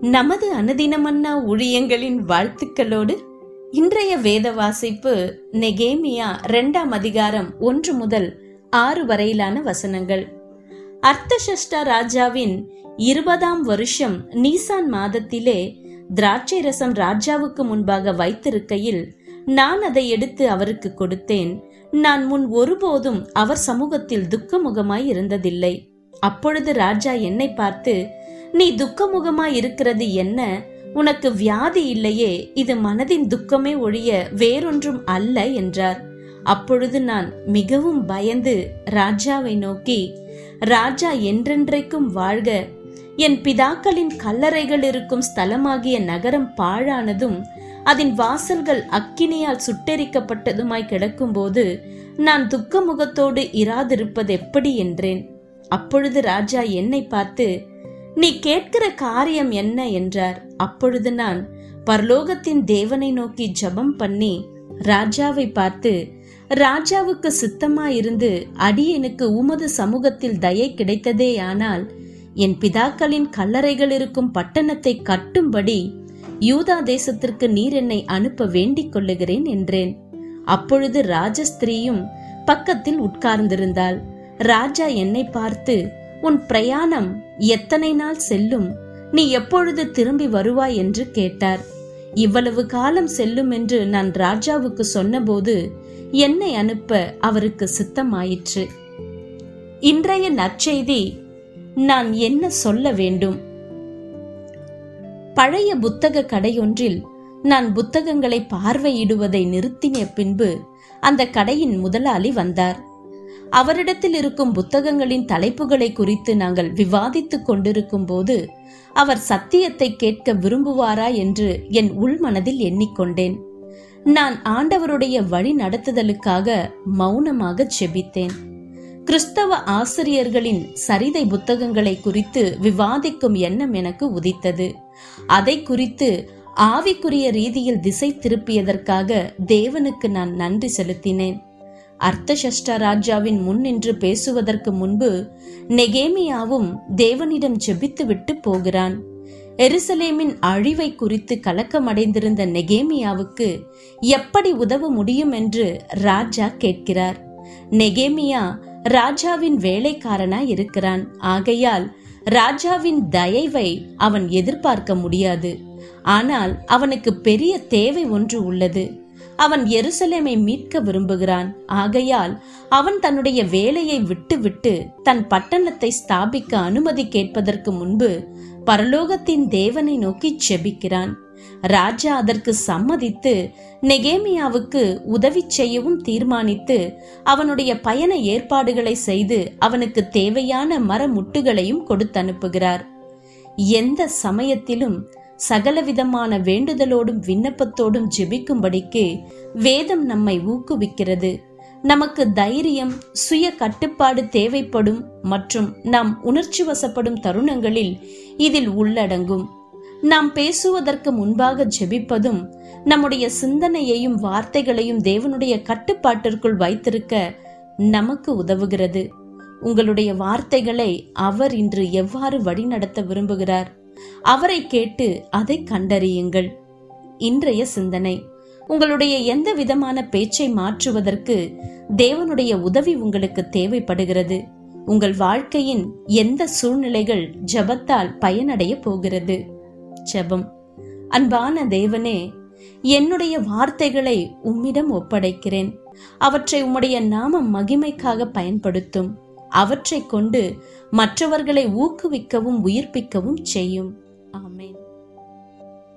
நமது அனுதினமன்னா ஊழியங்களின் வாழ்த்துக்களோடு இன்றைய வேத வாசிப்பு நெகேமியா இரண்டாம் அதிகாரம் ஒன்று முதல் ஆறு வரையிலான வசனங்கள். அர்த்தசஷ்டா ராஜாவின் இருபதாம் வருஷம் நீசான் மாதத்திலே திராட்சை ரசம் ராஜாவுக்கு முன்பாக வைத்திருக்கையில் நான் அதை எடுத்து அவருக்கு கொடுத்தேன். நான் முன் ஒருபோதும் அவர் சமூகத்தில் துக்கமுகமாய் இருந்ததில்லை. அப்பொழுது ராஜா என்னை பார்த்து நீ துக்கமுகமா இருக்கிறது என்ன? உனக்கு வியாதி இல்லையே இது மனதின் துக்கமே ஒழிய வேறொன்றும் அல்ல என்றார். அப்பொழுது நான் மிகவும் பயந்து ராஜாவை நோக்கி ராஜா என்றென்றைக்கும் வாழ்க. என் பிதாக்களின் கல்லறைகள் இருக்கும் ஸ்தலமாகிய நகரம் பாழானதும் அதன் வாசல்கள் அக்கினியால் சுட்டெரிக்கப்பட்டதுமாய் கிடக்கும்போது நான் துக்க முகத்தோடு இராதிருப்பது எப்படி? என்றேன். அப்பொழுது ராஜா என்னை பார்த்து நீ கேட்கிற காரியம் என்ன? என்றார். அப்பொழுது நான் பரலோகத்தின் தேவனை நோக்கி ஜெபம் பண்ணி ராஜாவை பார்த்து ராஜாவுக்கு சித்தமாயிருந்து அடியனுக்கு உமது சமூகத்தில் தயை கிடைத்ததேயானால் என் பிதாக்களின் கல்லறைகள் இருக்கும் பட்டணத்தை கட்டும்படி யூதா தேசத்திற்கு நீர் என்னை அனுப்ப வேண்டிக் கொள்ளுகிறேன் என்றேன். அப்பொழுது ராஜஸ்திரீயும் பக்கத்தில் உட்கார்ந்திருந்தாள். ராஜா என்னை பார்த்து உன் பிரயாணம் எத்தனை நாள் செல்லும்? நீ எப்பொழுது திரும்பி வருவாய் என்று கேட்டார். இவ்வளவு காலம் செல்லும் என்று நான் ராஜாவுக்கு சொன்னபோது என்னை அனுப்ப அவருக்கு சித்தமாயிற்று. இன்றைய நற்செய்தி நான் என்ன சொல்ல வேண்டும்? பழைய புத்தக கடையொன்றில் நான் புத்தகங்களை பார்வையிடுவதை நிறுத்தின பின்பு அந்த கடையின் முதலாளி வந்தார். அவரிடத்தில் இருக்கும் புத்தகங்களின் தலைப்புகளை குறித்து நாங்கள் விவாதித்துக் கொண்டிருக்கும் போது அவர் சத்தியத்தை கேட்க விரும்புவாரா என்று என் உள்மனதில் எண்ணிக்கொண்டேன். நான் ஆண்டவருடைய வழி நடத்துதலுக்காக மௌனமாக செபித்தேன். கிறிஸ்தவ ஆசிரியர்களின் சரிதை புத்தகங்களை குறித்து விவாதிக்கும் எண்ணம் எனக்கு உதித்தது. அதை குறித்து ஆவிக்குரிய ரீதியில் திசை திருப்பியதற்காக தேவனுக்கு நான் நன்றி செலுத்தினேன். அர்த்தசஷ்ட ராஜாவின் முன் நின்று பேசுவதற்கு முன்பு நெகேமியாவும் தேவனிடம் ஜெபித்துவிட்டு போகிறான். எருசலேமின் அழிவை குறித்து கலக்கமடைந்திருந்த நெகேமியாவுக்கு எப்படி உதவ முடியும் என்று ராஜா கேட்கிறார். நெகேமியா ராஜாவின் வேலைக்காரனாய் இருக்கிறான். ஆகையால் ராஜாவின் தயவை அவன் எதிர்பார்க்க முடியாது. ஆனால் அவனுக்கு பெரிய தேவை ஒன்று உள்ளது. அவன் எருசலேமை மீட்க விரும்புகிறான். ஆகையால் அவன் தன்னுடைய வேலையை விட்டுவிட்டு தன் பட்டணத்தை ஸ்தாபிக்க அனுமதி கேட்பதற்கு முன்பு பரலோகத்தின் தேவனை நோக்கி செபிக்கிறான். ராஜா அதற்கு சம்மதித்து நெகேமியாவுக்கு உதவி செய்யவும் தீர்மானித்து அவனுடைய பயண ஏற்பாடுகளை செய்து அவனுக்கு தேவையான மரமுட்டுகளையும் கொடுத்து அனுப்புகிறார் எந்த சமயத்திலும் சகலவிதமான வேண்டுதலோடும் விண்ணப்பத்தோடும் ஜெபிக்கும்படிக்கு வேதம் நம்மை ஊக்குவிக்கிறது. நமக்கு தைரியம் சுய கட்டுப்பாடு தேவைப்படும் மற்றும் நாம் உணர்ச்சி வசப்படும் தருணங்களில் இதில் உள்ளடங்கும். நாம் பேசுவதற்கு முன்பாக ஜெபிப்பதும் நம்முடைய சிந்தனையையும் வார்த்தைகளையும் தேவனுடைய கட்டுப்பாட்டிற்குள் வைத்திருக்க நமக்கு உதவுகிறது. உங்களுடைய வார்த்தைகளை அவர் இன்று எவ்வாறு வழிநடத்த விரும்புகிறார்? அவரை கேட்டு அதை கண்டறியுங்கள். இன்றைய சிந்தனை. உங்களுடைய எந்த விதமான பேச்சை மாற்றுவதற்கு தேவனுடைய உதவி உங்களுக்கு தேவைப்படுகிறது. உங்கள் வாழ்க்கையின் எந்த சூழ்நிலைகள் ஜபத்தால் பயனடைய போகிறது? ஜெபம். அன்பான தேவனே என்னுடைய வார்த்தைகளை உம்மிடம் ஒப்படைக்கிறேன். அவற்றை உம்முடைய நாம மகிமைக்காக பயன்படுத்தும். அவற்றை கொண்டு மற்றவர்களை ஊக்குவிக்கவும் உயிர்ப்பிக்கவும் செய்யும். ஆமேன்.